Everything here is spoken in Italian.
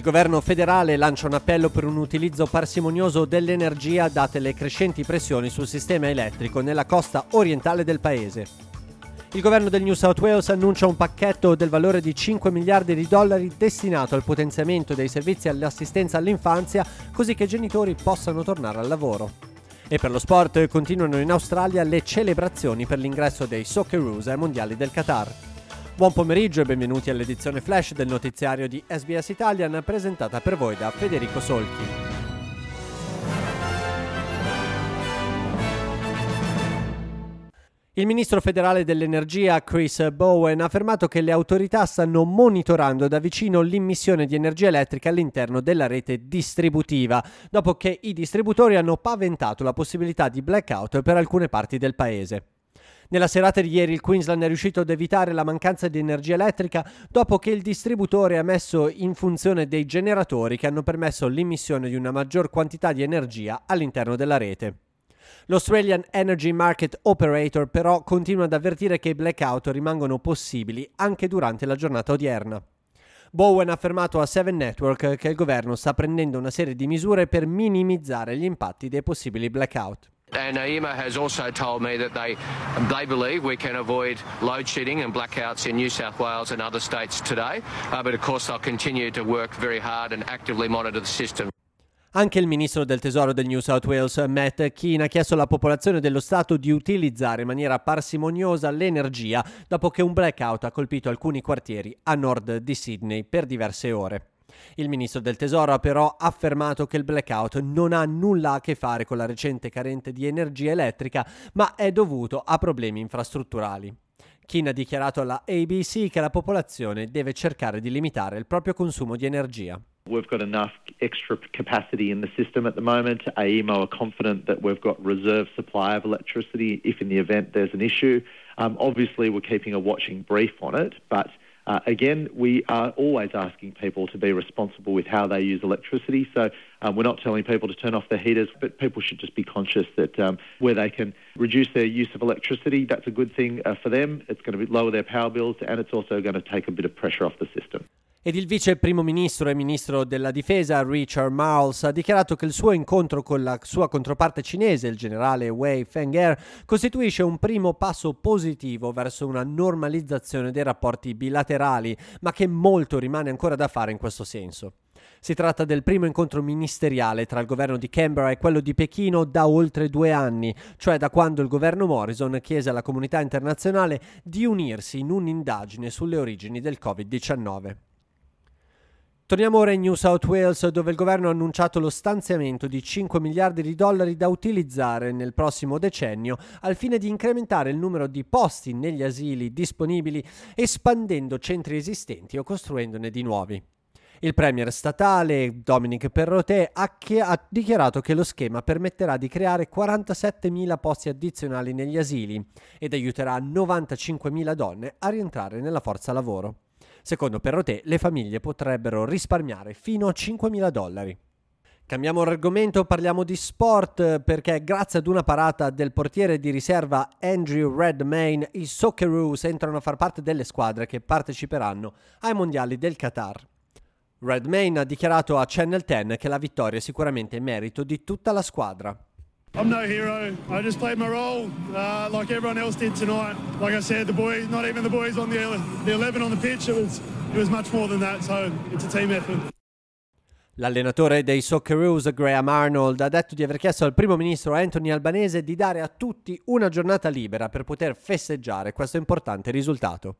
governo federale lancia un appello per un utilizzo parsimonioso dell'energia date le crescenti pressioni sul sistema elettrico nella costa orientale del paese. Il governo del New South Wales annuncia un pacchetto del valore di 5 miliardi di dollari destinato al potenziamento dei servizi all'assistenza all'infanzia così che i genitori possano tornare al lavoro. E per lo sport continuano in Australia le celebrazioni per l'ingresso dei Socceroos ai mondiali del Qatar. Buon pomeriggio e benvenuti all'edizione flash del notiziario di SBS Italian presentata per voi da Federico Solchi. Il ministro federale dell'energia Chris Bowen ha affermato che le autorità stanno monitorando da vicino l'immissione di energia elettrica all'interno della rete distributiva, dopo che i distributori hanno paventato la possibilità di blackout per alcune parti del paese. Nella serata di ieri il Queensland è riuscito ad evitare la mancanza di energia elettrica dopo che il distributore ha messo in funzione dei generatori che hanno permesso l'immissione di una maggior quantità di energia all'interno della rete. L'Australian Energy Market Operator però continua ad avvertire che i blackout rimangono possibili anche durante la giornata odierna. Bowen ha affermato a Seven Network che il governo sta prendendo una serie di misure per minimizzare gli impatti dei possibili blackout. And AEMA has also told me that they, they believe we can avoid load shedding and blackouts in New South Wales and other states today. Uh, but of course, they'll continue to work very hard and actively monitor the system. Anche il ministro del tesoro del New South Wales, Matt Keane, ha chiesto alla popolazione dello Stato di utilizzare in maniera parsimoniosa l'energia dopo che un blackout ha colpito alcuni quartieri a nord di Sydney per diverse ore. Il ministro del Tesoro ha però affermato che il blackout non ha nulla a che fare con la recente carente di energia elettrica, ma è dovuto a problemi infrastrutturali. Keane ha dichiarato alla ABC che la popolazione deve cercare di limitare il proprio consumo di energia. We've got enough extra capacity in the system at the moment. AEMO are confident that we've got reserve supply of electricity if in the event there's an issue. Um, obviously, we're keeping a watching brief on it, but Uh, again, we are always asking people to be responsible with how they use electricity. So um, we're not telling people to turn off their heaters, but people should just be conscious that um, where they can reduce their use of electricity, that's a good thing uh, for them. It's going to lower their power bills and it's also going to take a bit of pressure off the system. Ed il vice primo ministro e ministro della difesa Richard Marles ha dichiarato che il suo incontro con la sua controparte cinese, il generale Wei Feng'er, costituisce un primo passo positivo verso una normalizzazione dei rapporti bilaterali, ma che molto rimane ancora da fare in questo senso. Si tratta del primo incontro ministeriale tra il governo di Canberra e quello di Pechino da oltre due anni, cioè da quando il governo Morrison chiese alla comunità internazionale di unirsi in un'indagine sulle origini del Covid-19. Torniamo ora in New South Wales dove il governo ha annunciato lo stanziamento di 5 miliardi di dollari da utilizzare nel prossimo decennio al fine di incrementare il numero di posti negli asili disponibili espandendo centri esistenti o costruendone di nuovi. Il premier statale Dominic Perrotet ha, ha, dichiarato che lo schema permetterà di creare 47.000 posti addizionali negli asili ed aiuterà 95.000 donne a rientrare nella forza lavoro. Secondo Perrotet, le famiglie potrebbero risparmiare fino a 5.000 dollari. Cambiamo argomento, parliamo di sport perché grazie ad una parata del portiere di riserva Andrew Redmayne i Socceroos entrano a far parte delle squadre che parteciperanno ai mondiali del Qatar. Redmayne ha dichiarato a Channel 10 che la vittoria è sicuramente merito di tutta la squadra. I'm no hero. I just played my role uh, like everyone else did tonight. Like I said, the boys, not even the boys on the, the 11 on the pitch, it was, it was much more than that. So it's a team effort. L'allenatore dei Socceroos, Graham Arnold, ha detto di aver chiesto al primo ministro Anthony Albanese di dare a tutti una giornata libera per poter festeggiare questo importante risultato.